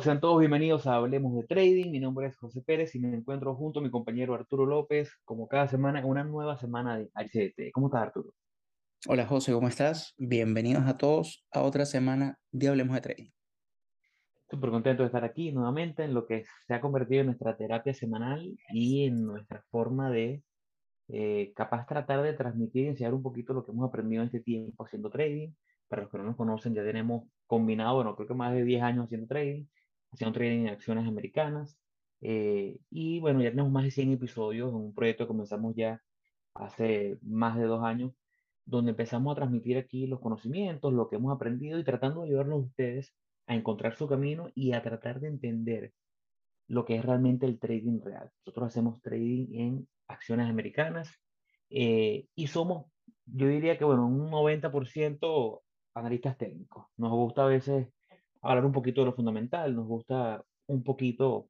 Hola amigos, sean todos bienvenidos a Hablemos de Trading. Mi nombre es José Pérez y me encuentro junto a mi compañero Arturo López, como cada semana, una nueva semana de HDT. ¿Cómo estás, Arturo? Hola José, ¿cómo estás? Bienvenidos a todos a otra semana de Hablemos de Trading. Súper contento de estar aquí nuevamente en lo que se ha convertido en nuestra terapia semanal y en nuestra forma de eh, capaz tratar de transmitir y enseñar un poquito lo que hemos aprendido en este tiempo haciendo trading. Para los que no nos conocen, ya tenemos combinado, bueno, creo que más de 10 años haciendo trading, haciendo trading en acciones americanas. Eh, y bueno, ya tenemos más de 100 episodios en un proyecto que comenzamos ya hace más de dos años, donde empezamos a transmitir aquí los conocimientos, lo que hemos aprendido y tratando de ayudarlos a ustedes a encontrar su camino y a tratar de entender lo que es realmente el trading real. Nosotros hacemos trading en acciones americanas eh, y somos, yo diría que, bueno, un 90% analistas técnicos. Nos gusta a veces hablar un poquito de lo fundamental, nos gusta un poquito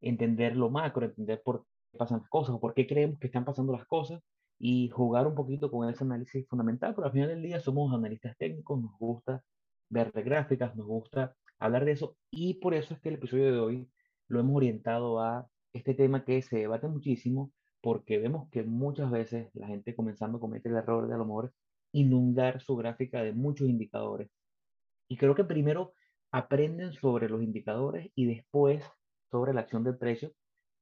entender lo macro, entender por qué pasan las cosas o por qué creemos que están pasando las cosas y jugar un poquito con ese análisis fundamental, pero al final del día somos analistas técnicos, nos gusta ver gráficas, nos gusta hablar de eso y por eso es que el episodio de hoy lo hemos orientado a este tema que se debate muchísimo porque vemos que muchas veces la gente comenzando comete el error de a lo mejor inundar su gráfica de muchos indicadores. Y creo que primero aprenden sobre los indicadores y después sobre la acción del precio,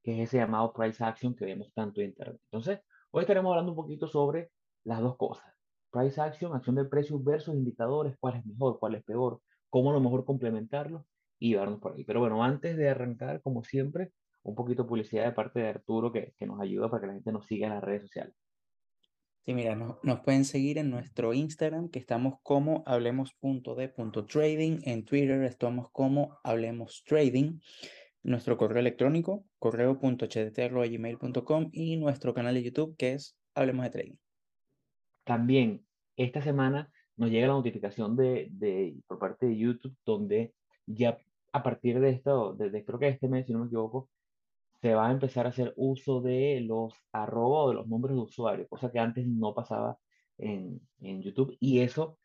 que es ese llamado price action que vemos tanto en Internet. Entonces, hoy estaremos hablando un poquito sobre las dos cosas. Price action, acción del precio versus indicadores, cuál es mejor, cuál es peor, cómo a lo mejor complementarlos y llevarnos por ahí. Pero bueno, antes de arrancar, como siempre, un poquito de publicidad de parte de Arturo que, que nos ayuda para que la gente nos siga en las redes sociales. Sí, mira, nos pueden seguir en nuestro Instagram, que estamos como hablemos.de.trading. En Twitter estamos como hablemos trading. Nuestro correo electrónico, correo.hdt.gmail.com y nuestro canal de YouTube, que es Hablemos de Trading. También esta semana nos llega la notificación de, de, por parte de YouTube, donde ya a partir de esto, desde creo que este mes, si no me equivoco, se va a empezar a hacer uso de los arroba o de los nombres de usuario, cosa que antes no pasaba en, en YouTube. Y eso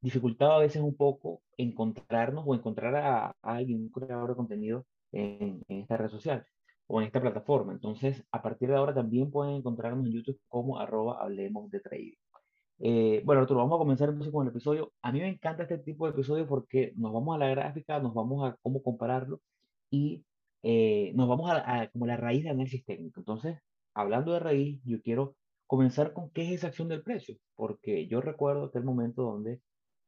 dificultaba a veces un poco encontrarnos o encontrar a, a alguien, un creador de contenido en, en, esta red social o en esta plataforma. Entonces, a partir de ahora también pueden encontrarnos en YouTube como arroba hablemos de trading. Eh, bueno, Arturo, vamos a comenzar entonces con el episodio. A mí me encanta este tipo de episodio porque nos vamos a la gráfica, nos vamos a cómo compararlo y eh, nos vamos a, a, como la raíz del análisis técnico. Entonces, hablando de raíz, yo quiero comenzar con qué es esa acción del precio, porque yo recuerdo aquel momento donde,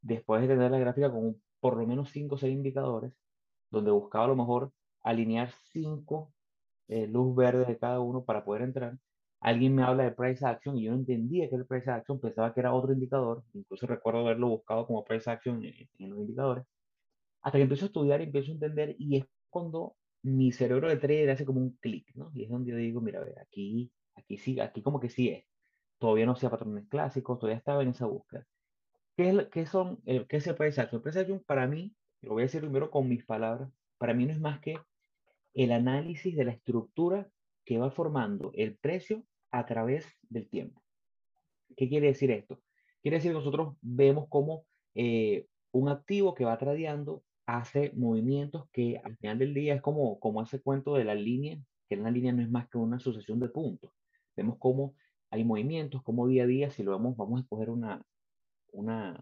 después de tener la gráfica con por lo menos 5 o 6 indicadores, donde buscaba a lo mejor alinear 5 eh, luz verde de cada uno para poder entrar, alguien me habla de price action y yo no entendía que el price action, pensaba que era otro indicador, incluso recuerdo haberlo buscado como price action en, en los indicadores, hasta que empiezo a estudiar y empiezo a entender y es cuando mi cerebro de trader hace como un clic, ¿no? Y es donde yo digo, mira, a ver, aquí, aquí sí, aquí como que sí es. Todavía no sea patrones clásicos, todavía estaba en esa búsqueda. ¿Qué es, qué son, el, qué es el price? El price action para mí, lo voy a decir primero con mis palabras, para mí no es más que el análisis de la estructura que va formando el precio a través del tiempo. ¿Qué quiere decir esto? Quiere decir que nosotros vemos como eh, un activo que va tradeando hace movimientos que al final del día es como, como ese cuento de la línea, que la línea no es más que una sucesión de puntos. Vemos cómo hay movimientos, como día a día, si lo vemos, vamos a escoger una, una,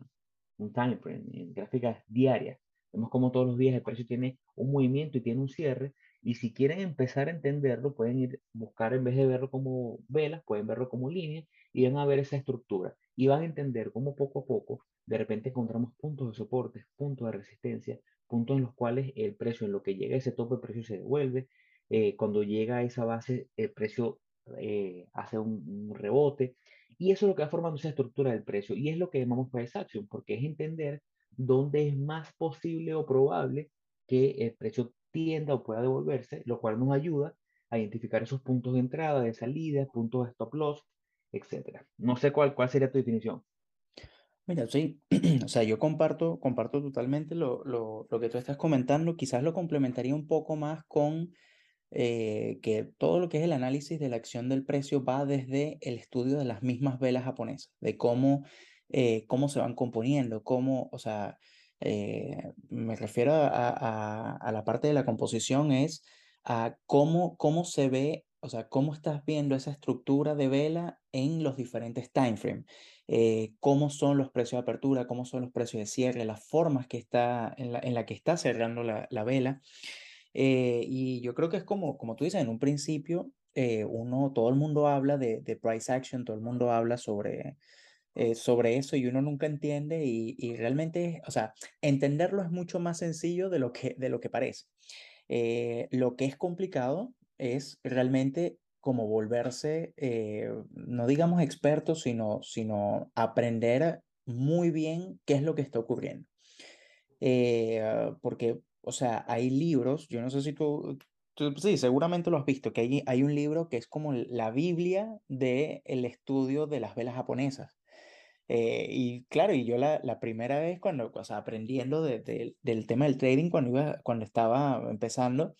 un time frame en gráficas diarias. Vemos cómo todos los días el precio tiene un movimiento y tiene un cierre. Y si quieren empezar a entenderlo, pueden ir buscar, en vez de verlo como velas, pueden verlo como línea y van a ver esa estructura. Y van a entender cómo poco a poco, de repente encontramos puntos de soporte, puntos de resistencia, puntos en los cuales el precio, en lo que llega a ese tope, el precio se devuelve. Eh, cuando llega a esa base, el precio eh, hace un, rebote. Y eso es lo que va formando esa estructura del precio. Y es lo que llamamos price action, porque es entender dónde es más posible o probable que el precio tienda o pueda devolverse, lo cual nos ayuda a identificar esos puntos de entrada, de salida, puntos de stop loss, etc. No sé cuál sería tu definición. Mira, sí, o sea, yo comparto, comparto totalmente lo, lo, lo, que tú estás comentando, quizás lo complementaría un poco más con eh, que todo lo que es el análisis de la acción del precio va desde el estudio de las mismas velas japonesas, de cómo, eh, cómo se van componiendo, cómo, o sea, eh, me refiero a, a, la parte de la composición, es a cómo, cómo se ve, o sea, cómo estás viendo esa estructura de vela en los diferentes timeframes. Eh, cómo son los precios de apertura, cómo son los precios de cierre, las formas que está, en, la, en la que está cerrando la, la vela. Eh, y yo creo que es como, como tú dices, en un principio, eh, uno, todo el mundo habla de, de, price action, todo el mundo habla sobre, eh, sobre eso y uno nunca entiende y, y, realmente, o sea, entenderlo es mucho más sencillo de lo que, de lo que parece. lo que es complicado es realmente como volverse, no digamos experto, sino, sino aprender muy bien qué es lo que está ocurriendo. porque o sea, hay libros, yo no sé si tú, tú sí, seguramente lo has visto, que hay, hay un libro que es como la Biblia del el estudio de las velas japonesas. Eh, y claro, y yo la, la, primera vez cuando, o sea, aprendiendo de, del tema del trading, cuando, iba, cuando estaba empezando,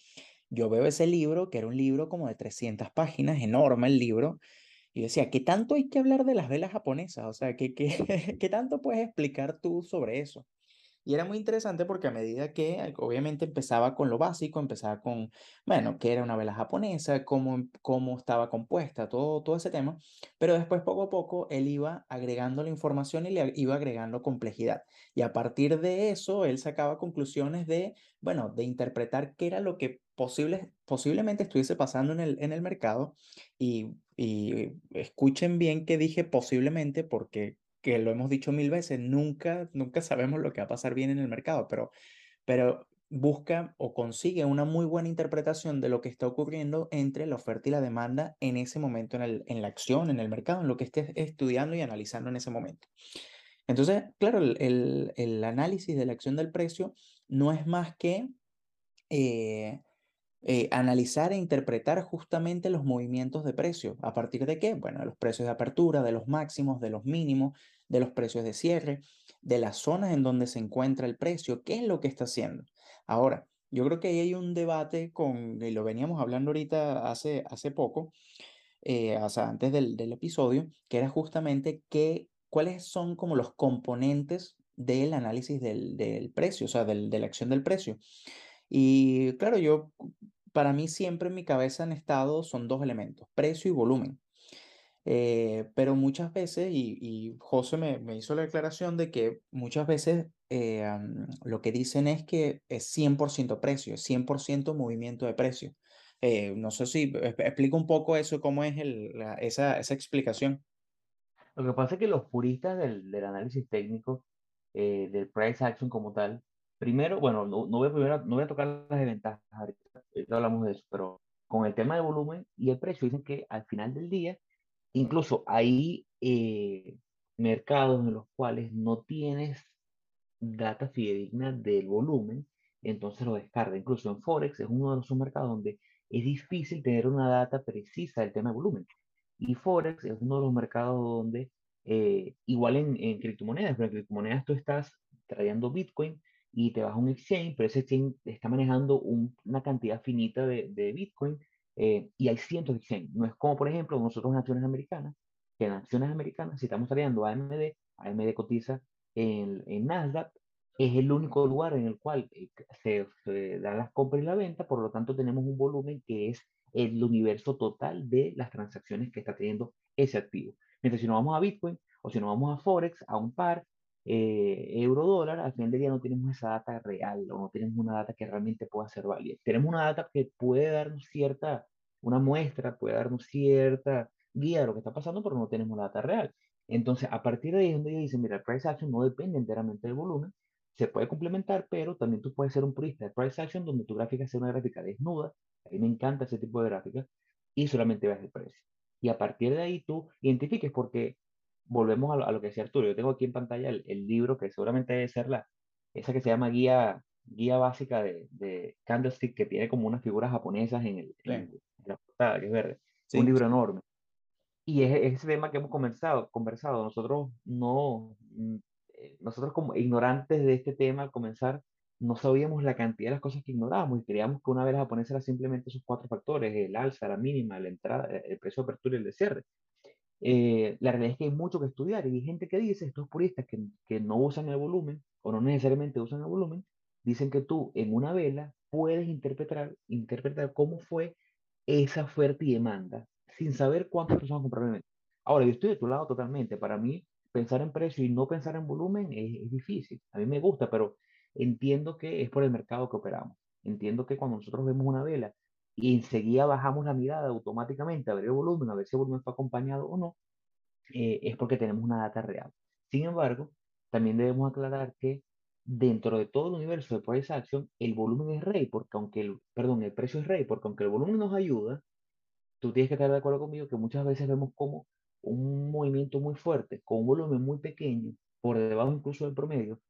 yo veo ese libro, que era un libro como de 300 páginas, enorme el libro, y decía, ¿qué tanto hay que hablar de las velas japonesas? O sea, ¿qué, qué, qué tanto puedes explicar tú sobre eso? Y era muy interesante porque a medida que eh, obviamente empezaba con lo básico, empezaba con, bueno, qué era una vela japonesa, cómo, cómo estaba compuesta, todo, todo ese tema, pero después poco a poco él iba agregando la información y le iba agregando complejidad. Y a partir de eso, él sacaba conclusiones de, bueno, de interpretar qué era lo que posible, posiblemente estuviese pasando en el, en el mercado. Y, y escuchen bien que dije posiblemente porque que lo hemos dicho mil veces, nunca, nunca sabemos lo que va a pasar bien en el mercado, pero, pero busca o consigue una muy buena interpretación de lo que está ocurriendo entre la oferta y la demanda en ese momento, en, el, en la acción, en el mercado, en lo que estés estudiando y analizando en ese momento. Entonces, claro, el, el, análisis de la acción del precio no es más que eh, eh, analizar e interpretar justamente los movimientos de precio. ¿A partir de qué? Bueno, de los precios de apertura, de los máximos, de los mínimos, de los precios de cierre, de las zonas en donde se encuentra el precio, qué es lo que está haciendo. Ahora, yo creo que ahí hay un debate con, y lo veníamos hablando ahorita hace, hace poco, eh, o sea, antes del, del, episodio, que era justamente qué, cuáles son como los componentes del análisis del, del precio, o sea, del, de la acción del precio. Y claro, yo para mí siempre en mi cabeza han estado, son dos elementos, precio y volumen. Eh, pero muchas veces, y, y José me, me, hizo la declaración de que muchas veces eh, lo que dicen es que es 100% precio, es 100% movimiento de precio. Eh, no sé si explico un poco eso, cómo es el, esa, esa explicación. Lo que pasa es que los puristas del, del análisis técnico, del price action como tal, primero, bueno, no, no voy, a primero, no voy a tocar las desventajas, ahorita hablamos de eso, pero con el tema de volumen y el precio, dicen que al final del día, incluso hay eh, mercados en los cuales no tienes data fidedigna del volumen, entonces lo descarga. Incluso en Forex es uno de esos mercados donde es difícil tener una data precisa del tema de volumen. Y Forex es uno de los mercados donde, eh, igual en, en criptomonedas, pero en criptomonedas tú estás trayendo Bitcoin y te vas a un exchange, pero ese exchange está manejando una cantidad finita de, de Bitcoin eh, y hay cientos de exchanges. No es como, por ejemplo, nosotros en acciones americanas, que en acciones americanas, si estamos trayendo AMD, AMD cotiza en, en Nasdaq, es el único lugar en el cual eh, se, se dan las compras y la venta, por lo tanto tenemos un volumen que es el universo total de las transacciones que está teniendo ese activo. Mientras si nos vamos a Bitcoin o si nos vamos a Forex, a un par, eh, euro dólar, al final del día no tenemos esa data real o no tenemos una data que realmente pueda ser válida. Tenemos una data que puede darnos cierta, una muestra, puede darnos cierta guía de lo que está pasando, pero no tenemos la data real. Entonces, a partir de ahí es donde ellos dicen, mira, el price action no depende enteramente del volumen, se puede complementar, pero también tú puedes ser un purista de price action donde tu gráfica sea una gráfica desnuda, a mí me encanta ese tipo de gráfica, y solamente veas el precio. Y a partir de ahí tú identifiques, porque volvemos a lo, que decía Arturo. Yo tengo aquí en pantalla el, libro que seguramente debe ser la, esa que se llama Guía, guía Básica de, de Candlestick, que tiene como unas figuras japonesas en, el, la portada, que es verde. Un libro enorme. Y es, ese tema que hemos conversado, conversado. Nosotros no, mm, eh, nosotros como ignorantes de este tema al comenzar, no sabíamos la cantidad de las cosas que ignorábamos y creíamos que una vela japonesa era simplemente esos cuatro factores, el alza, la mínima, la entrada, el precio de apertura y el de cierre. Eh, la realidad es que hay mucho que estudiar y hay gente que dice, estos puristas que, que no usan el volumen o no necesariamente usan el volumen, dicen que tú en una vela puedes interpretar, interpretar cómo fue esa oferta y demanda sin saber cuántas personas compraron. Ahora, yo estoy de tu lado totalmente. Para mí, pensar en precio y no pensar en volumen es, es difícil. A mí me gusta, pero entiendo que es por el mercado que operamos. Entiendo que cuando nosotros vemos una vela y enseguida bajamos la mirada automáticamente a ver el volumen, a ver si el volumen fue acompañado o no, eh, es porque tenemos una data real. Sin embargo, también debemos aclarar que dentro de todo el universo de price action, el volumen es rey, porque aunque el, perdón, el precio es rey, porque aunque el volumen nos ayuda, tú tienes que estar de acuerdo conmigo que muchas veces vemos como un movimiento muy fuerte, con un volumen muy pequeño, por debajo incluso del promedio,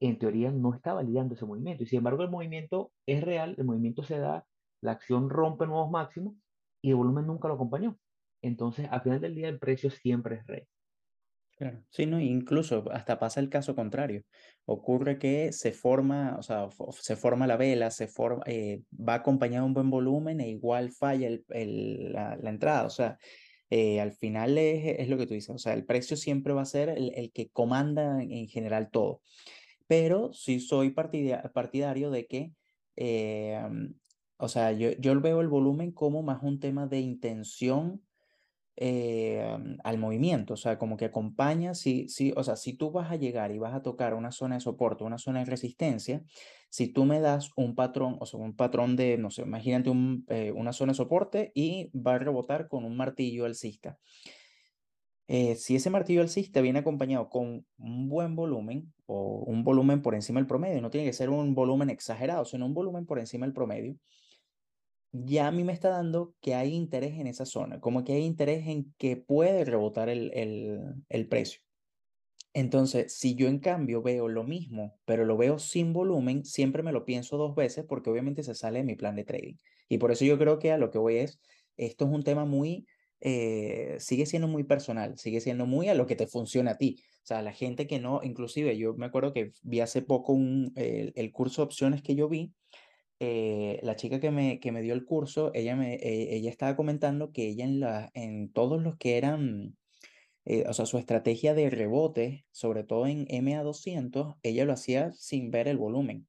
en teoría no está validando ese movimiento. Y sin embargo, el movimiento es real, el movimiento se da, la acción rompe nuevos máximos y el volumen nunca lo acompañó. Entonces, al final del día, el precio siempre es rey. Claro, sí, no, incluso hasta pasa el caso contrario. Ocurre que se forma, o sea, se forma la vela, se forma, eh, va acompañado un buen volumen e igual falla el, el, la, la, entrada. O sea, eh, al final es, es, lo que tú dices, o sea, el precio siempre va a ser el, el que comanda en general todo. Pero sí soy partidario de que, eh, o sea, yo, yo veo el volumen como más un tema de intención eh, al movimiento, o sea, como que acompaña, si, si, o sea, si tú vas a llegar y vas a tocar una zona de soporte, una zona de resistencia, si tú me das un patrón, o sea, un patrón de, no sé, imagínate un, eh, una zona de soporte y va a rebotar con un martillo alcista. Eh, si ese martillo alcista viene acompañado con un buen volumen o un volumen por encima del promedio, no tiene que ser un volumen exagerado, sino un volumen por encima del promedio, ya a mí me está dando que hay interés en esa zona, como que hay interés en que puede rebotar el, el, precio. Entonces, si yo en cambio veo lo mismo, pero lo veo sin volumen, siempre me lo pienso dos veces porque obviamente se sale de mi plan de trading. Y por eso yo creo que a lo que voy es, esto es un tema muy, eh, sigue siendo muy personal, sigue siendo muy a lo que te funciona a ti. O sea, la gente que no, inclusive yo me acuerdo que vi hace poco un, el, el curso de opciones que yo vi, eh, la chica que me, que me dio el curso, ella, me, eh, ella estaba comentando que ella en, la, en todos los que eran, eh, o sea, su estrategia de rebote, sobre todo en MA200, ella lo hacía sin ver el volumen.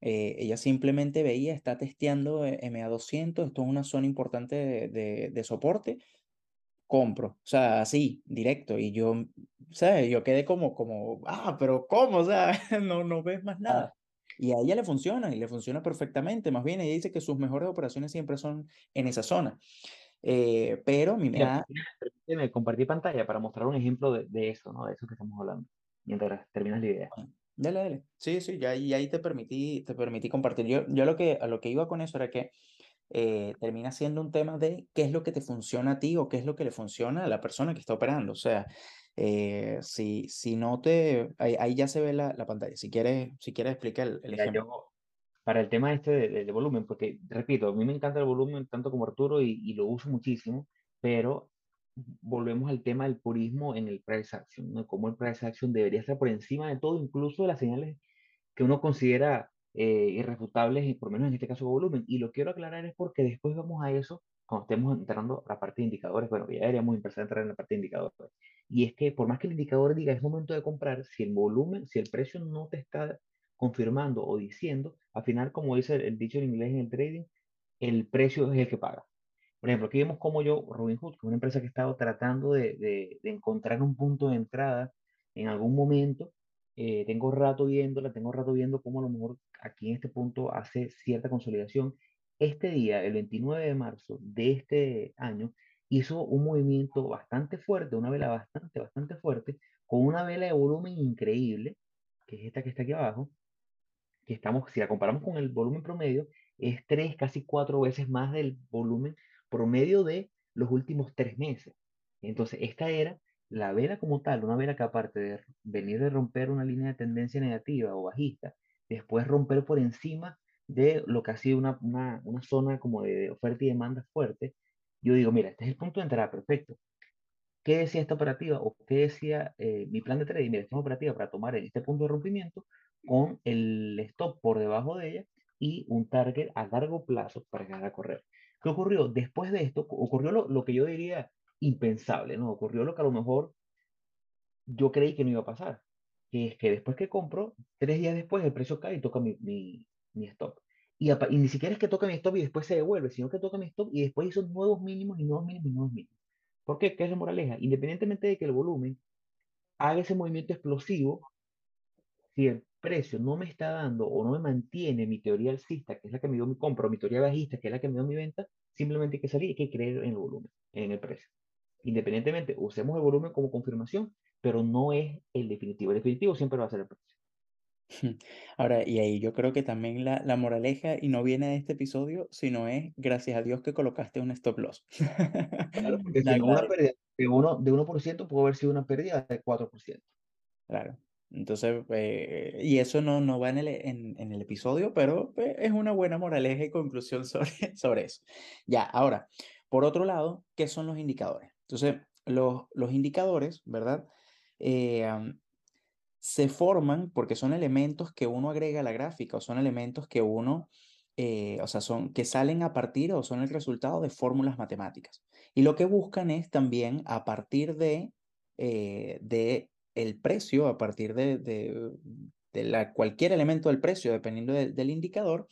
ella simplemente veía, está testeando MA200, esto es una zona importante de, de, de soporte, compro, o sea, así, directo, y yo, ¿sabes? Yo quedé como, como, ah, pero ¿cómo? O sea, no, no ves más nada. Y a ella le funciona y le funciona perfectamente. Más bien, ella dice que sus mejores operaciones siempre son en esa zona. Eh, pero a mí me da... Permíteme compartir pantalla para mostrar un ejemplo de, de, eso, ¿no? De eso que estamos hablando, mientras terminas la idea. Dale, dale. Sí, sí, ya y ahí te permití, te permití compartir. Yo, yo lo que, a lo que iba con eso era que eh, termina siendo un tema de qué es lo que te funciona a ti o qué es lo que le funciona a la persona que está operando. O sea, eh, si, si no te, ahí, ahí, ya se ve la, la, pantalla. Si quieres, si quieres explicar el, el ejemplo. Yo, para el tema este de, de, volumen, porque repito, a mí me encanta el volumen tanto como Arturo y, y, lo uso muchísimo, pero volvemos al tema del purismo en el price action, ¿no? Como el price action debería estar por encima de todo, incluso de las señales que uno considera eh, irrefutables, por lo menos en este caso volumen. Y lo quiero aclarar es porque después vamos a eso cuando estemos entrando a la parte de indicadores, bueno, ya deberíamos empezar a entrar en la parte de indicadores. Y es que por más que el indicador diga es momento de comprar, si el volumen, si el precio no te está confirmando o diciendo, al final, como dice el, el dicho en inglés en el trading, el precio es el que paga. Por ejemplo, aquí vemos como yo, Robinhood, que es una empresa que ha estado tratando de, de, de encontrar un punto de entrada en algún momento, eh, tengo rato viéndola, tengo rato viendo cómo a lo mejor aquí en este punto hace cierta consolidación. Este día, el 29 de marzo de este año, hizo un movimiento bastante fuerte, una vela bastante, bastante fuerte, con una vela de volumen increíble, que es esta que está aquí abajo, que estamos, si la comparamos con el volumen promedio, es tres, casi cuatro veces más del volumen promedio de los últimos tres meses. Entonces, esta era la vela como tal, una vela que aparte de venir de romper una línea de tendencia negativa o bajista, después romper por encima de lo que ha sido una, una, una zona como de oferta y demanda fuerte, yo digo, mira, este es el punto de entrada, perfecto. ¿Qué decía esta operativa o qué decía eh, mi plan de trading? Mira, esta es operativa para tomar este punto de rompimiento con el stop por debajo de ella y un target a largo plazo para que haga correr. ¿Qué ocurrió? Después de esto, ocurrió lo, lo que yo diría impensable, ¿no? Ocurrió lo que a lo mejor yo creí que no iba a pasar, que es que después que compro, tres días después el precio cae y toca mi, mi stop. Y, ni siquiera es que toca mi stop y después se devuelve, sino que toca mi stop y después hizo nuevos mínimos y nuevos mínimos y nuevos mínimos. ¿Por qué? ¿Qué es la moraleja? Independientemente de que el volumen haga ese movimiento explosivo, si el precio no me está dando o no me mantiene mi teoría alcista, que es la que me dio mi compra, o mi teoría bajista, que es la que me dio mi venta, simplemente hay que salir y hay que creer en el volumen, en el precio. Independientemente, usemos el volumen como confirmación, pero no es el definitivo. El definitivo siempre va a ser el precio. Ahora, y ahí yo creo que también la, la moraleja, y no viene de este episodio, sino es gracias a Dios que colocaste un stop loss. Claro, porque si no, una pérdida de 1%, de 1% puede haber sido una pérdida de 4%. Claro. Entonces, eh, y eso no, no va en el, en, en el episodio, pero pues, es una buena moraleja y conclusión sobre, sobre eso. Ya, ahora, por otro lado, ¿qué son los indicadores? Entonces, los, los indicadores, ¿verdad? Eh, se forman porque son elementos que uno agrega a la gráfica o son elementos que uno, eh, o sea, son que salen a partir o son el resultado de fórmulas matemáticas. Y lo que buscan es también a partir de, eh, de el precio, a partir de, de, de la, cualquier elemento del precio, dependiendo del indicador,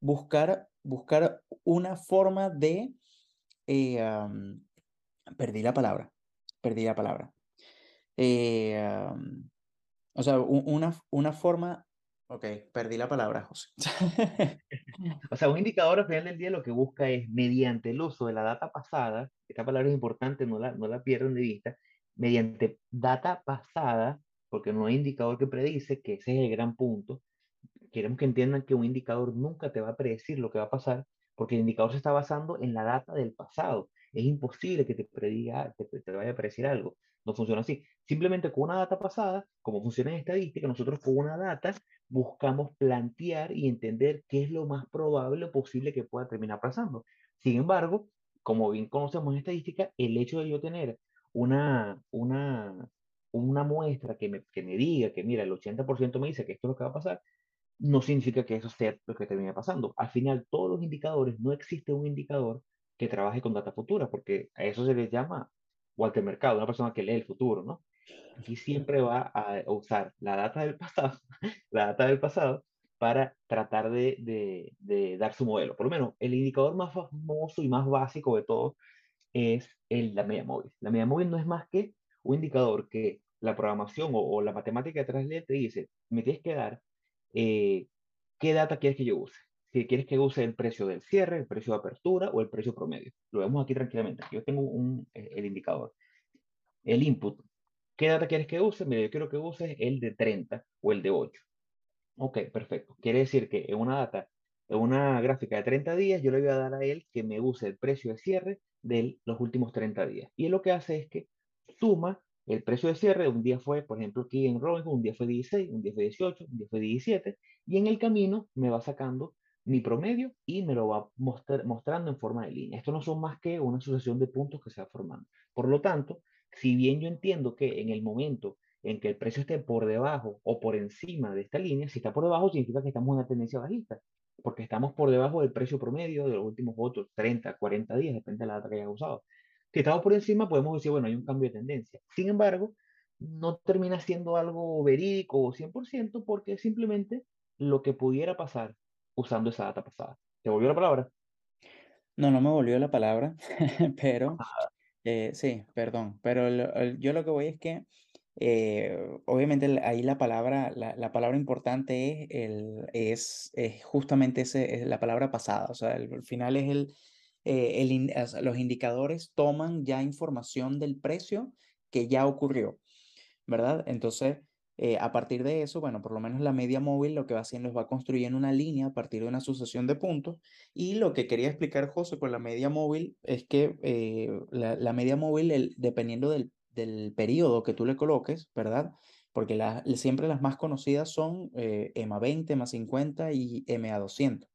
buscar, buscar una forma de perdí la palabra, perdí la palabra. Eh, o sea, una, una forma, ok, perdí la palabra, José. o sea, un indicador al final del día lo que busca es, mediante el uso de la data pasada, esta palabra es importante, no la, no la pierdan de vista, mediante data pasada, porque no hay indicador que predice, que ese es el gran punto, queremos que entiendan que un indicador nunca te va a predecir lo que va a pasar, porque el indicador se está basando en la data del pasado. Es imposible que te prediga, te, te vaya a predecir algo. No funciona así. Simplemente con una data pasada, como funciona en estadística, nosotros con una data buscamos plantear y entender qué es lo más probable o posible que pueda terminar pasando. Sin embargo, como bien conocemos en estadística, el hecho de yo tener una, una, una muestra que me, que me diga que, mira, el 80% me dice que esto es lo que va a pasar, no significa que eso sea lo que termine pasando. Al final, todos los indicadores, no existe un indicador que trabaje con data futura, porque a eso se le llama Walter Mercado, una persona que lee el futuro, ¿no? Aquí siempre va a usar la data del pasado, la data del pasado, para tratar de, de, de, dar su modelo. Por lo menos, el indicador más famoso y más básico de todos es el, la media móvil. La media móvil no es más que un indicador que la programación o, o la matemática detrás de él te dice, me tienes que dar eh, qué data quieres que yo use. Si quieres que use el precio del cierre, el precio de apertura o el precio promedio. Lo vemos aquí tranquilamente. Yo tengo un, eh, el indicador. El input. ¿Qué data quieres que use? Mira, yo quiero que use el de 30 o el de 8. Ok, perfecto. Quiere decir que en una data, en una gráfica de 30 días, yo le voy a dar a él que me use el precio de cierre de los últimos 30 días. Y él lo que hace es que suma el precio de cierre un día fue, por ejemplo, aquí en Robinhood, un día fue 16, un día fue 18, un día fue 17, y en el camino me va sacando mi promedio y me lo va mostrar, mostrando en forma de línea. Esto no son más que una sucesión de puntos que se va formando. Por lo tanto, si bien yo entiendo que en el momento en que el precio esté por debajo o por encima de esta línea, si está por debajo significa que estamos en una tendencia bajista, porque estamos por debajo del precio promedio de los últimos otros 30, 40 días, depende de la data que haya usado. Si estamos por encima, podemos decir, bueno, hay un cambio de tendencia. Sin embargo, no termina siendo algo verídico o 100% porque simplemente lo que pudiera pasar usando esa data pasada. ¿Te volvió la palabra? No, no me volvió la palabra, pero eh, sí, perdón, pero yo lo que voy es que eh, obviamente ahí la palabra, la, la, palabra importante es, el, es, es justamente ese, es la palabra pasada, o sea, el, al final es el, eh, los indicadores toman ya información del precio que ya ocurrió, ¿verdad? Entonces, eh, a partir de eso, bueno, por lo menos la media móvil lo que va haciendo es va construyendo una línea a partir de una sucesión de puntos. Y lo que quería explicar José con la media móvil es que eh, la, la, media móvil, dependiendo del, del periodo que tú le coloques, ¿verdad? Porque la, siempre las más conocidas son EMA 20, EMA 50 y EMA 200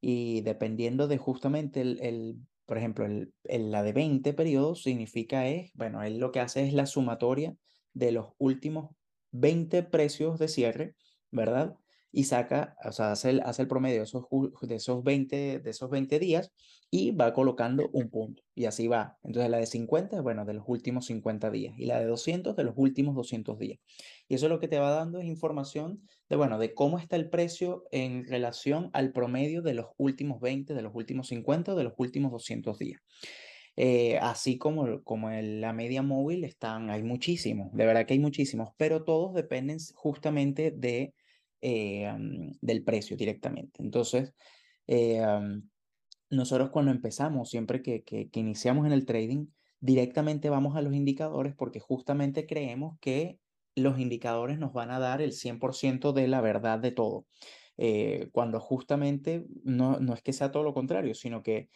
y dependiendo de justamente el, el por ejemplo, el, la de 20 periodos significa es, bueno, él lo que hace es la sumatoria de los últimos 20 precios de cierre, ¿verdad? y saca, o sea, hace el, hace el promedio de esos, de, esos 20, de esos 20 días y va colocando un punto. Y así va. Entonces la de 50 es, bueno, de los últimos 50 días y la de 200 de los últimos 200 días. Y eso lo que te va dando es información de, bueno, de cómo está el precio en relación al promedio de los últimos 20, de los últimos 50 de los últimos 200 días. Eh, así como, como la media móvil están, hay muchísimos, de verdad que hay muchísimos, pero todos dependen justamente de eh, del precio directamente. Entonces, eh, nosotros cuando empezamos, siempre que, que, iniciamos en el trading, directamente vamos a los indicadores porque justamente creemos que los indicadores nos van a dar el 100% de la verdad de todo. Eh, cuando justamente no, no, es que sea todo lo contrario, sino que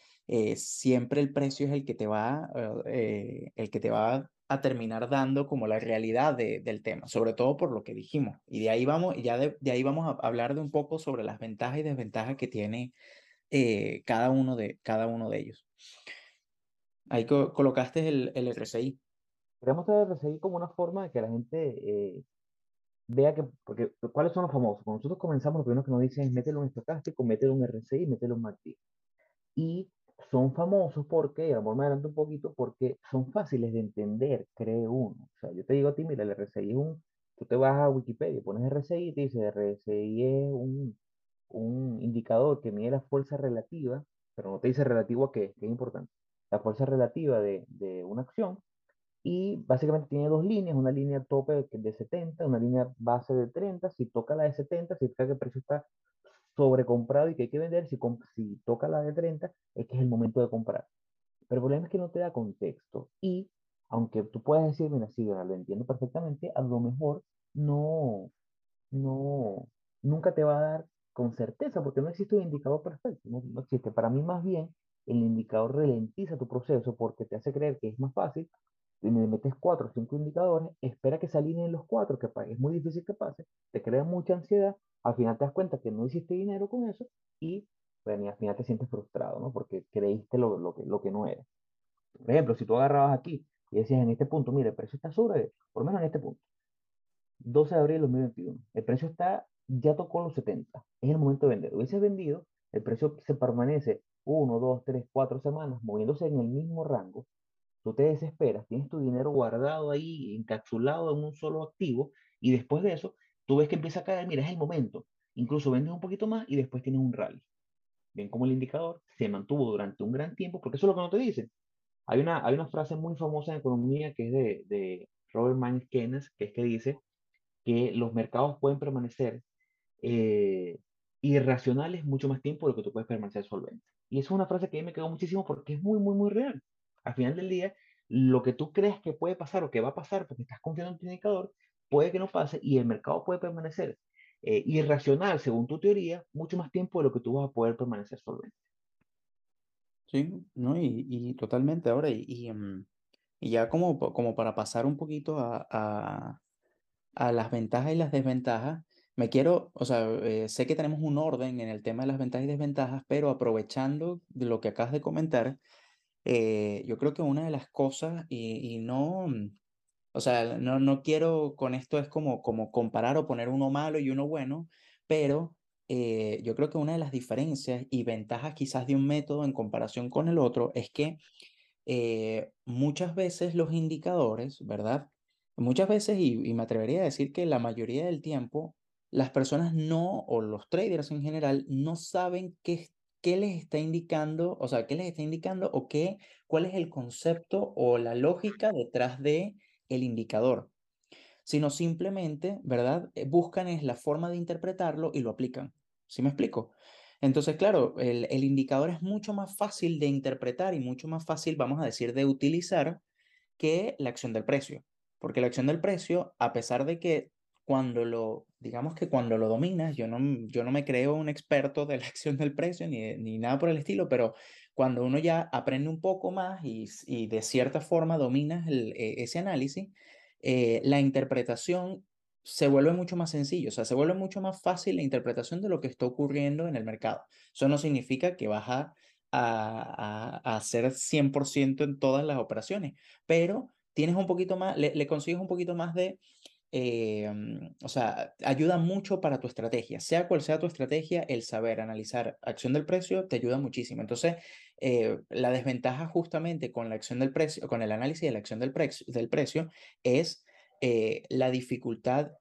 siempre el precio es el que te va, el que te va a terminar dando como la realidad del tema, sobre todo por lo que dijimos. Y de ahí vamos, ya de, ahí vamos a hablar de un poco sobre las ventajas y desventajas que tiene eh, cada, uno de, cada uno de ellos. Ahí colocaste el, el RSI. Queremos el RSI como una forma de que la gente eh, vea que, porque ¿cuáles son los famosos? Cuando nosotros comenzamos, lo primero que nos dicen es mételo en estocástico, mételo en RSI, mételo en MACD. Y son famosos porque, a lo mejor me adelanto un poquito, porque son fáciles de entender, cree uno. O sea, yo te digo a ti, mira, el RSI es un, tú te vas a Wikipedia, pones RSI y te dice, RSI es un, un indicador que mide la fuerza relativa, pero no te dice relativo a qué, que es importante, la fuerza relativa de, de una acción, y básicamente tiene dos líneas, una línea tope de 70, una línea base de 30, si toca la de 70, significa que el precio está sobrecomprado y que hay que vender, si, si toca la de 30, es que es el momento de comprar. Pero el problema es que no te da contexto. Y aunque tú puedas decir, mira, sí, lo entiendo perfectamente, a lo mejor no, no, nunca te va a dar con certeza, porque no existe un indicador perfecto, no, existe. Para mí más bien, el indicador ralentiza tu proceso porque te hace creer que es más fácil y me metes cuatro o cinco indicadores, espera que se alineen los cuatro, que es muy difícil que pase, te crea mucha ansiedad, al final te das cuenta que no hiciste dinero con eso y, bueno, al final te sientes frustrado, ¿no? Porque creíste lo, lo, que, lo que no era. Por ejemplo, si tú agarrabas aquí y decías en este punto, mire, el precio está sobre, por lo menos en este punto, 12 de abril de 2021, el precio está, ya tocó los 70, es el momento de vender. Hubieses vendido, el precio se permanece 1, 2, 3, 4 semanas moviéndose en el mismo rango, tú te desesperas, tienes tu dinero guardado ahí, encapsulado en un solo activo, y después de eso, tú ves que empieza a caer, mira, es el momento. Incluso vendes un poquito más y después tienes un rally. Ven como el indicador se mantuvo durante un gran tiempo, porque eso es lo que no te dicen. Hay una, hay una frase muy famosa en economía que es de, de Robert Mann Keynes, que es que dice que los mercados pueden permanecer eh, irracionales mucho más tiempo de lo que tú puedes permanecer solvente. Y es una frase que a mí me quedó muchísimo porque es muy, muy, muy real al final del día, lo que tú crees que puede pasar o que va a pasar porque estás confiando en tu indicador, puede que no pase y el mercado puede permanecer eh, irracional, según tu teoría, mucho más tiempo de lo que tú vas a poder permanecer solvente. Sí, no, y, y totalmente ahora, y, y, mm, ya como, como para pasar un poquito a, a, a, las ventajas y las desventajas, me quiero, o sea, eh, sé que tenemos un orden en el tema de las ventajas y desventajas, pero aprovechando de lo que acabas de comentar, eh, yo creo que una de las cosas, y, no, mm, o sea, no, no quiero con esto es como, como comparar o poner uno malo y uno bueno, pero eh, yo creo que una de las diferencias y ventajas quizás de un método en comparación con el otro es que eh, muchas veces los indicadores, ¿verdad? Muchas veces, y, y, me atrevería a decir que la mayoría del tiempo, las personas no, o los traders en general, no saben qué qué les está indicando, o sea, qué les está indicando o qué, cuál es el concepto o la lógica detrás de el indicador, sino simplemente, ¿verdad? Eh, buscan es la forma de interpretarlo y lo aplican. ¿Sí me explico? Entonces, claro, el, el indicador es mucho más fácil de interpretar y mucho más fácil, vamos a decir, de utilizar que la acción del precio. Porque la acción del precio, a pesar de que cuando lo, digamos que cuando lo dominas, yo no, yo no me creo un experto de la acción del precio ni, ni nada por el estilo, pero cuando uno ya aprende un poco más y, y de cierta forma dominas el, e, ese análisis, eh, la interpretación se vuelve mucho más sencillo, o sea, se vuelve mucho más fácil la interpretación de lo que está ocurriendo en el mercado. Eso no significa que vas a, a, a hacer 100% en todas las operaciones, pero tienes un poquito más, le, le consigues un poquito más de eh, o sea, ayuda mucho para tu estrategia. Sea cual sea tu estrategia, el saber analizar acción del precio te ayuda muchísimo. Entonces, eh, la desventaja justamente con la acción del precio, con el análisis de la acción del, precio, del precio es eh, la dificultad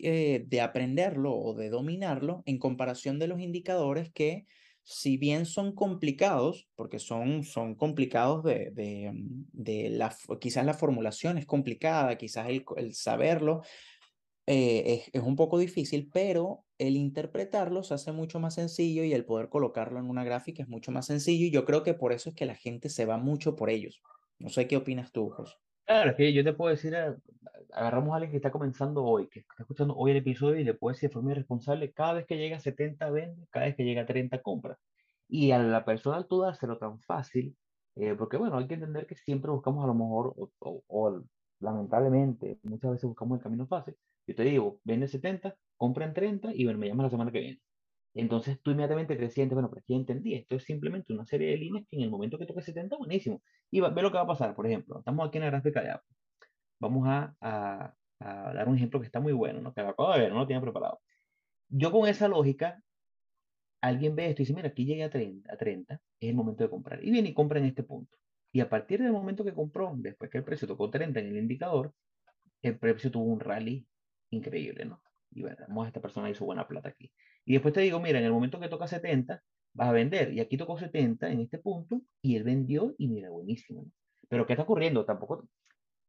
de aprenderlo o de dominarlo en comparación de los indicadores que si bien son complicados, porque son, son complicados de, de, de la, quizás la formulación es complicada, quizás el, el saberlo eh, es, es, un poco difícil, pero el interpretarlo se hace mucho más sencillo y el poder colocarlo en una gráfica es mucho más sencillo y yo creo que por eso es que la gente se va mucho por ellos. No sé qué opinas tú, José. Claro, es que yo te puedo decir, eh, agarramos a alguien que está comenzando hoy, que está escuchando hoy el episodio y le puedo decir de forma irresponsable, cada vez que llega a 70 vende, cada vez que llega a 30 compra. Y a la persona tú dárselo tan fácil, eh, porque bueno, hay que entender que siempre buscamos a lo mejor, o, o, lamentablemente, muchas veces buscamos el camino fácil. Yo te digo, vende 70, compra en 30 y bueno, me llamas la semana que viene. Entonces tú inmediatamente te sientes, bueno, pero ya entendí, esto es simplemente una serie de líneas que en el momento que toque 70, buenísimo. Y ve lo que va a pasar, por ejemplo, estamos aquí en la gráfica de Apple. Vamos a dar un ejemplo que está muy bueno, ¿no? que acabo de ver, no lo tenía preparado. Yo con esa lógica, alguien ve esto y dice, mira, aquí llegué a 30, a 30, es el momento de comprar. Y viene y compra en este punto. Y a partir del momento que compró, después que el precio tocó 30 en el indicador, el precio tuvo un rally increíble, ¿no? Y bueno, esta persona hizo buena plata aquí. Y después te digo, mira, en el momento que toca 70, vas a vender. Y aquí tocó 70 en este punto y él vendió y mira, buenísimo. Pero ¿qué está ocurriendo? Tampoco,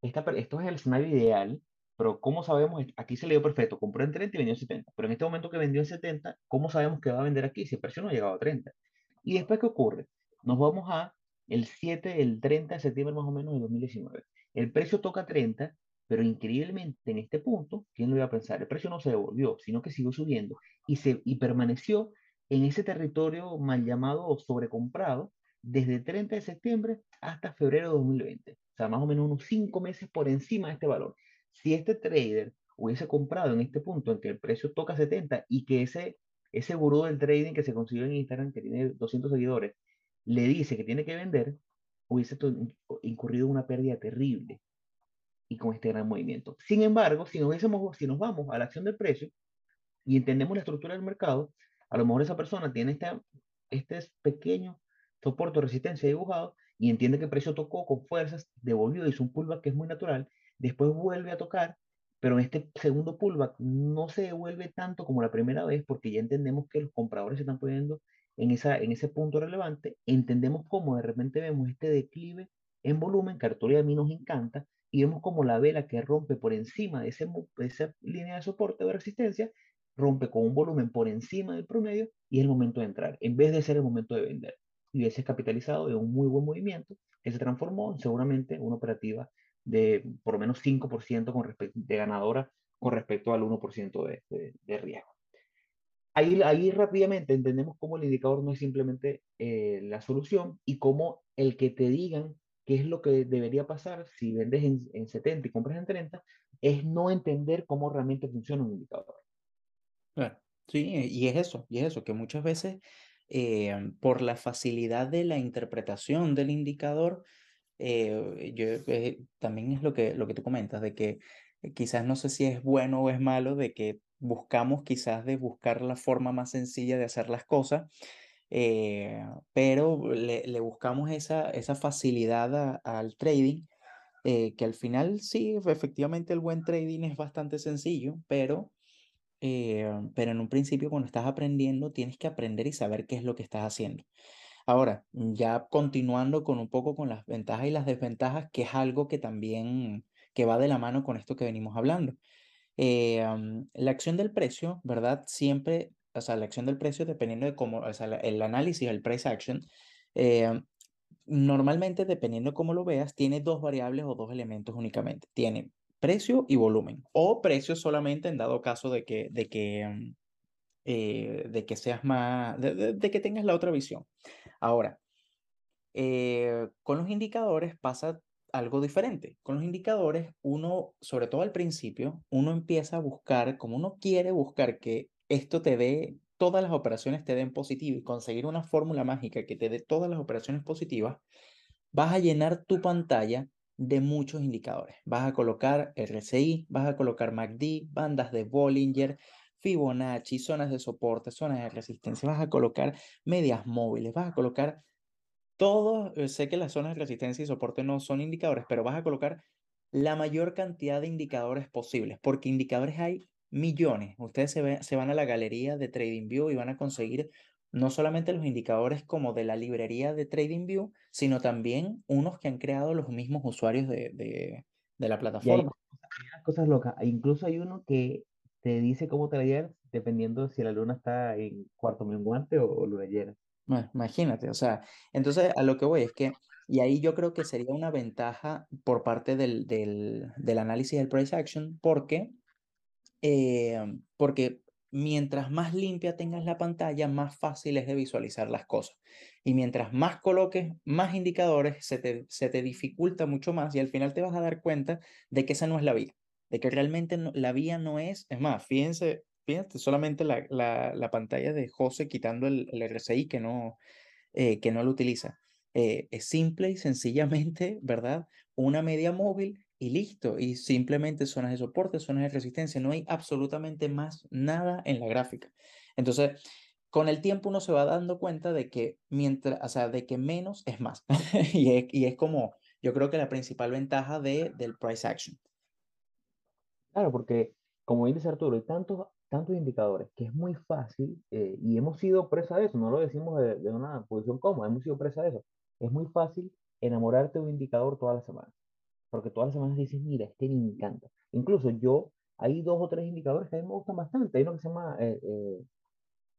esta, esto es el escenario ideal, pero ¿cómo sabemos? Aquí se le dio perfecto, compró en 30 y vendió en 70. Pero en este momento que vendió en 70, ¿cómo sabemos que va a vender aquí si el precio no ha llegado a 30? Y después, ¿qué ocurre? Nos vamos a el 7, el 30 de septiembre más o menos de 2019. El precio toca 30 pero increíblemente en este punto, ¿quién lo iba a pensar? El precio no se devolvió, sino que siguió subiendo y, se, y permaneció en ese territorio mal llamado sobrecomprado desde el 30 de septiembre hasta febrero de 2020. O sea, más o menos unos cinco meses por encima de este valor. Si este trader hubiese comprado en este punto en que el precio toca 70 y que ese, ese gurú del trading que se consiguió en Instagram, que tiene 200 seguidores, le dice que tiene que vender, hubiese incurrido una pérdida terrible y con este gran movimiento. Sin embargo, si nos, si nos vamos a la acción del precio y entendemos la estructura del mercado, a lo mejor esa persona tiene este, este pequeño soporte o resistencia dibujado y entiende que el precio tocó con fuerzas, devolvió, hizo un pullback que es muy natural, después vuelve a tocar, pero en este segundo pullback no se devuelve tanto como la primera vez porque ya entendemos que los compradores se están poniendo en, esa, en ese punto relevante, entendemos cómo de repente vemos este declive en volumen, que a a mí nos encanta, y vemos como la vela que rompe por encima de, ese, esa línea de soporte o de resistencia, rompe con un volumen por encima del promedio y es el momento de entrar, en vez de ser el momento de vender. Y ese es capitalizado de un muy buen movimiento que se transformó en seguramente una operativa de por lo menos 5% con de ganadora con respecto al 1% de, de, de, riesgo. Ahí, ahí rápidamente entendemos cómo el indicador no es simplemente eh, la solución y cómo el que te digan qué es lo que debería pasar si vendes en, en 70 y compras en 30, es no entender cómo realmente funciona un indicador. Sí, y es eso, y es eso, que muchas veces eh, por la facilidad de la interpretación del indicador, eh, yo, eh, también es lo que, lo que tú comentas, de que quizás no sé si es bueno o es malo, de que buscamos quizás de buscar la forma más sencilla de hacer las cosas eh, pero le, le, buscamos esa, esa facilidad al trading, eh, que al final sí, efectivamente el buen trading es bastante sencillo, pero, eh, pero en un principio cuando estás aprendiendo tienes que aprender y saber qué es lo que estás haciendo. Ahora, ya continuando con un poco con las ventajas y las desventajas, que es algo que también que va de la mano con esto que venimos hablando. la acción del precio, ¿verdad? Siempre o sea, la acción del precio, dependiendo de cómo, o sea, el análisis, el price action, eh, normalmente, dependiendo de cómo lo veas, tiene dos variables o dos elementos únicamente. Tiene precio y volumen, o precio solamente en dado caso de que, de que, mm, eh, de que seas más, de, que tengas la otra visión. Ahora, eh, con los indicadores pasa algo diferente. Con los indicadores, uno, sobre todo al principio, uno empieza a buscar, como uno quiere buscar que esto te dé, todas las operaciones te den positivo y conseguir una fórmula mágica que te dé todas las operaciones positivas, vas a llenar tu pantalla de muchos indicadores. Vas a colocar RSI, vas a colocar MACD, bandas de Bollinger, Fibonacci, zonas de soporte, zonas de resistencia, vas a colocar medias móviles, vas a colocar todo, eh, sé que las zonas de resistencia y soporte no son indicadores, pero vas a colocar la mayor cantidad de indicadores posibles, porque indicadores hay millones. Ustedes se, se van a la galería de TradingView y van a conseguir no solamente los indicadores como de la librería de TradingView, sino también unos que han creado los mismos usuarios de, de, de la plataforma. hay cosas locas. E incluso hay uno que te dice cómo traer dependiendo de si la luna está en cuarto menguante o, o luna llena. Bueno, imagínate, o sea, entonces a lo que voy es que, y ahí yo creo que sería una ventaja por parte del, del, del análisis del price action, porque, eh, porque mientras más limpia tengas la pantalla, más fácil es de visualizar las cosas. Y mientras más coloques, más indicadores, se te, se te dificulta mucho más y al final te vas a dar cuenta de que esa no es la vía, de que realmente la vía no es, es más, fíjense, fíjense solamente la, la, la pantalla de José quitando el, el RSI que no, eh, que no lo utiliza. Eh, es simple y sencillamente, ¿verdad? Una media móvil y listo. Y simplemente zonas de soporte, zonas de resistencia. No hay absolutamente más nada en la gráfica. Entonces, con el tiempo uno se va dando cuenta de que mientras, o sea, de que menos es más. y, es, como, yo creo que la principal ventaja de, del price action. Claro, porque como dice Arturo, hay tantos, tantos indicadores que es muy fácil, eh, y hemos sido presa de eso, no lo decimos de, de, una posición cómoda, hemos sido presa de eso. Es muy fácil enamorarte de un indicador toda la semana porque todas las semanas dices, mira, este me encanta. Incluso yo, hay dos o tres indicadores que a mí me gustan bastante. Hay uno que se llama eh, eh,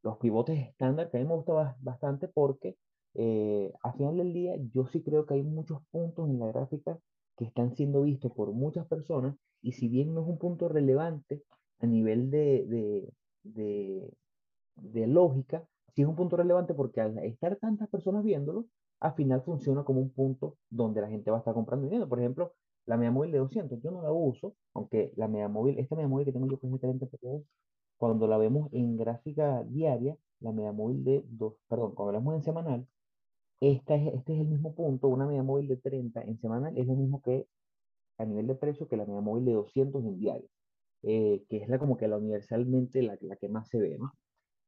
los pivotes estándar, que a mí me gusta bastante porque eh, al final del día yo sí creo que hay muchos puntos en la gráfica que están siendo vistos por muchas personas y si bien no es un punto relevante a nivel de, de, de, de lógica, sí es un punto relevante porque al estar tantas personas viéndolo, al final funciona como un punto donde la gente va a estar comprando dinero. Por ejemplo, la media móvil de 200, yo no la uso, aunque la media móvil, esta media móvil que tengo yo que es de 30 cuando la vemos en gráfica diaria, la media móvil de 2, perdón, cuando la vemos en semanal, esta es, este es el mismo punto, una media móvil de 30 en semanal es lo mismo que a nivel de precio que la media móvil de 200 en diario, eh, que es la como que la universalmente la, la que más se ve, ¿no?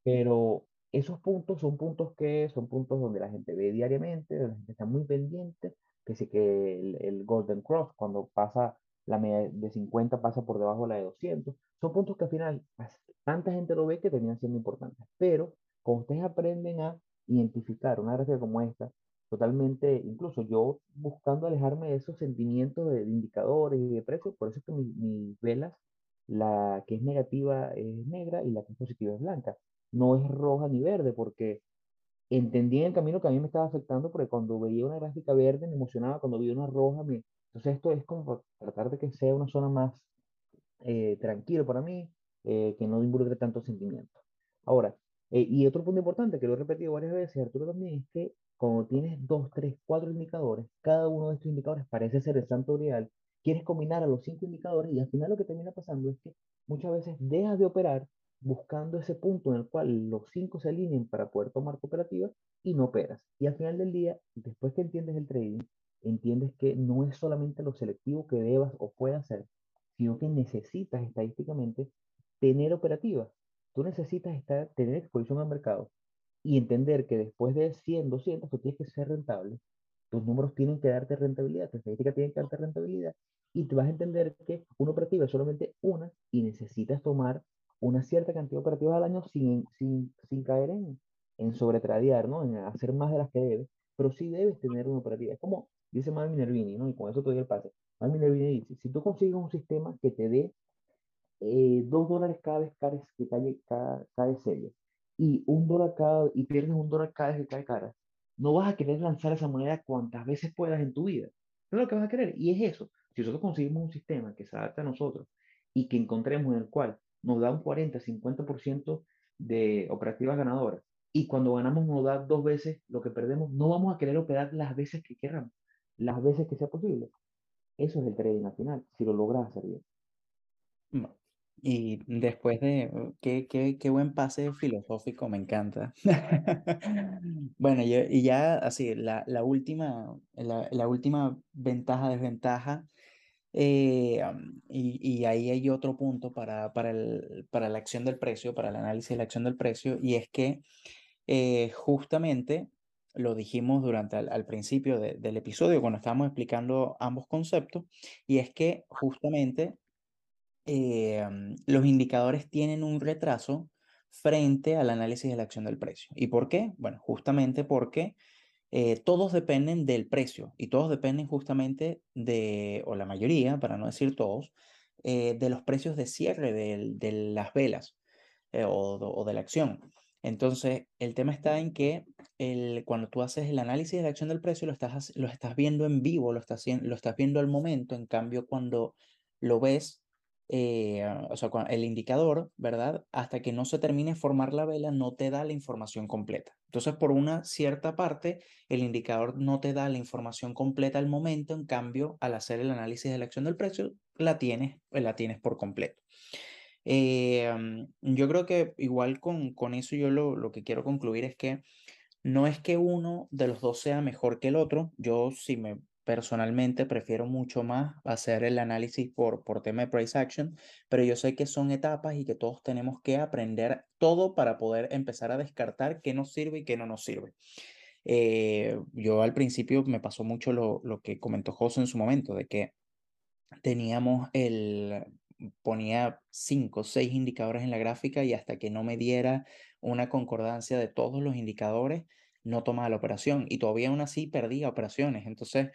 Pero esos puntos son puntos que son puntos donde la gente ve diariamente, donde la gente está muy pendiente, que sí que el, el Golden Cross, cuando pasa la media de 50 pasa por debajo de la de 200, son puntos que al final tanta gente lo ve que tenían siendo importantes, pero cuando ustedes aprenden a identificar una gráfica como esta, totalmente, incluso yo buscando alejarme de esos sentimientos de, de indicadores y de precios, por eso es que mis, mis velas, la que es negativa es negra y la que es positiva es blanca no es roja ni verde, porque entendí en el camino que a mí me estaba afectando, porque cuando veía una gráfica verde me emocionaba, cuando veía una roja me... Entonces esto es como tratar de que sea una zona más eh, tranquila para mí, eh, que no involucre tanto sentimiento. Ahora, eh, y otro punto importante que lo he repetido varias veces, Arturo también, es que cuando tienes dos, tres, cuatro indicadores, cada uno de estos indicadores parece ser el santo real, quieres combinar a los cinco indicadores y al final lo que termina pasando es que muchas veces dejas de operar buscando ese punto en el cual los cinco se alineen para poder tomar cooperativa y no operas. Y al final del día, después que entiendes el trading, entiendes que no es solamente lo selectivo que debas o puedas hacer, sino que necesitas estadísticamente tener operativa. Tú necesitas estar, tener exposición al mercado y entender que después de 100, 200, tú tienes que ser rentable. Tus números tienen que darte rentabilidad, tu estadística tiene que darte rentabilidad y te vas a entender que una operativa es solamente una y necesitas tomar una cierta cantidad de operativas al año sin, sin, sin caer en, en sobretradear, ¿no? En hacer más de las que debes, pero sí debes tener una operativa. Es como dice Mal Minervini, ¿no? Y con eso te doy el pase. Mal Minervini dice, si tú consigues un sistema que te dé eh, dos dólares cada vez que cae, cada, cae serie y un dólar cada, y pierdes un dólar cada vez que cae cara, no vas a querer lanzar esa moneda cuantas veces puedas en tu vida. Es lo que vas a querer. Y es eso. Si nosotros conseguimos un sistema que se adapte a nosotros y que encontremos en el cual nos da un 40, 50% de operativas ganadoras. Y cuando ganamos nos da dos veces lo que perdemos, no vamos a querer operar las veces que queramos, las veces que sea posible. Eso es el trading al final, si lo logras hacer bien. Y después de, qué, qué, qué buen pase filosófico, me encanta. Bueno, y ya así, la, la última, la, la última ventaja, desventaja, eh, y, ahí hay otro punto para, para, el, para la acción del precio, para el análisis de la acción del precio, y es que eh, justamente lo dijimos durante al, principio de- del episodio cuando estábamos explicando ambos conceptos, y es que justamente eh, los indicadores tienen un retraso frente al análisis de la acción del precio. ¿Y por qué? Bueno, justamente porque eh, todos dependen del precio y todos dependen justamente de, o la mayoría, para no decir todos, eh, de los precios de cierre de, las velas eh, o, de la acción. Entonces, el tema está en que cuando tú haces el análisis de la acción del precio, lo estás, viendo en vivo, lo estás, viendo al momento. En cambio, cuando lo ves o sea, el indicador, ¿verdad? Hasta que no se termine de formar la vela, no te da la información completa. Entonces, por una cierta parte, el indicador no te da la información completa al momento, en cambio, al hacer el análisis de la acción del precio, la tienes, la tienes por completo. Eh, mm, yo creo que igual con, con eso yo lo, lo que quiero concluir es que no es que uno de los dos sea mejor que el otro. Yo sí me personalmente prefiero mucho más hacer el análisis por, por tema de price action, pero yo sé que son etapas y que todos tenemos que aprender todo para poder empezar a descartar qué nos sirve y qué no nos sirve. Eh, yo al principio me pasó mucho lo, lo que comentó José en su momento, de que teníamos el, ponía cinco o seis indicadores en la gráfica y hasta que no me diera una concordancia de todos los indicadores, no tomaba la operación y todavía aún así perdía operaciones. Entonces,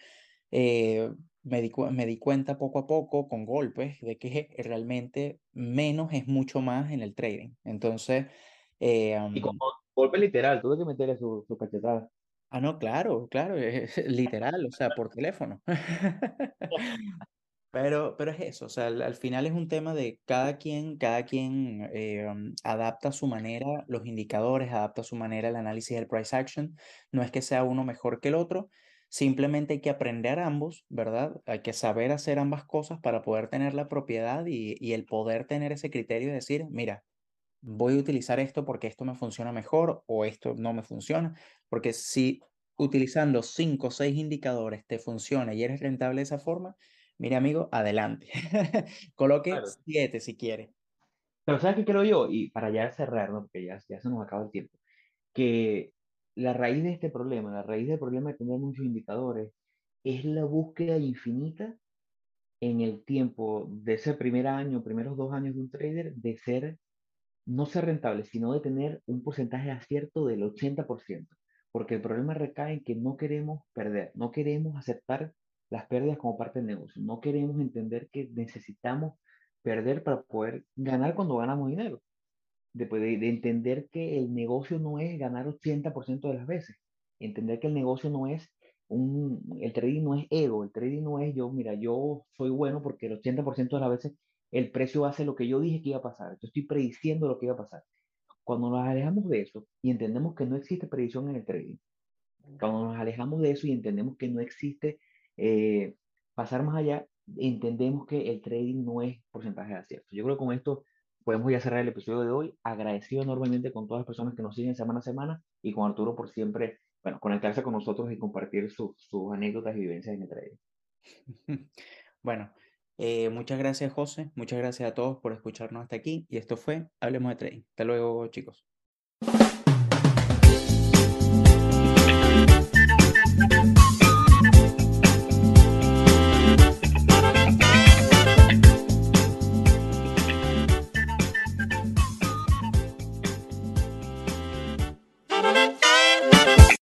eh, me di, me di cuenta poco a poco con golpes de que realmente menos es mucho más en el trading. Entonces, eh, Y como golpe literal, tuve que meterle su, su cachetada. ah, no, claro, claro, es literal, o sea, por teléfono. Pero, pero es eso, o sea, al, al final es un tema de cada quien, cada quien eh, um, adapta a su manera los indicadores, adapta a su manera el análisis del price action. No es que sea uno mejor que el otro, simplemente hay que aprender ambos, ¿verdad? Hay que saber hacer ambas cosas para poder tener la propiedad y, y el poder tener ese criterio de decir, mira, voy a utilizar esto porque esto me funciona mejor o esto no me funciona, porque si utilizando cinco o seis indicadores te funciona y eres rentable de esa forma, mire amigo, adelante. Coloque Claro. siete si quiere. Pero ¿sabes qué creo yo? Y para ya cerrar, ¿no? Porque ya, ya se nos acaba el tiempo. Que la raíz de este problema, la raíz del problema de tener muchos indicadores, es la búsqueda infinita en el tiempo de ese primer año, primeros dos años de un trader, de ser, no ser rentable, sino de tener un porcentaje de acierto del 80%. Porque el problema recae en que no queremos perder, no queremos aceptar las pérdidas como parte del negocio, no queremos entender que necesitamos perder para poder ganar cuando ganamos dinero. De, pues, de- de entender que el negocio no es ganar 80% de las veces, entender que el negocio no es un, el trading no es ego, el trading no es yo, mira, yo soy bueno porque el 80% de las veces el precio hace lo que yo dije que iba a pasar, yo estoy prediciendo lo que iba a pasar. Cuando nos alejamos de eso y entendemos que no existe predicción en el trading, cuando nos alejamos de eso y entendemos que no existe eh, pasar más allá, entendemos que el trading no es porcentaje de acierto. Yo creo que con esto podemos ya cerrar el episodio de hoy. Agradecido enormemente con todas las personas que nos siguen semana a semana y con Arturo por siempre, bueno, conectarse con nosotros y compartir sus sus anécdotas y vivencias en el trading. Bueno, eh, muchas gracias José, muchas gracias a todos por escucharnos hasta aquí y esto fue Hablemos de Trading. Hasta luego chicos.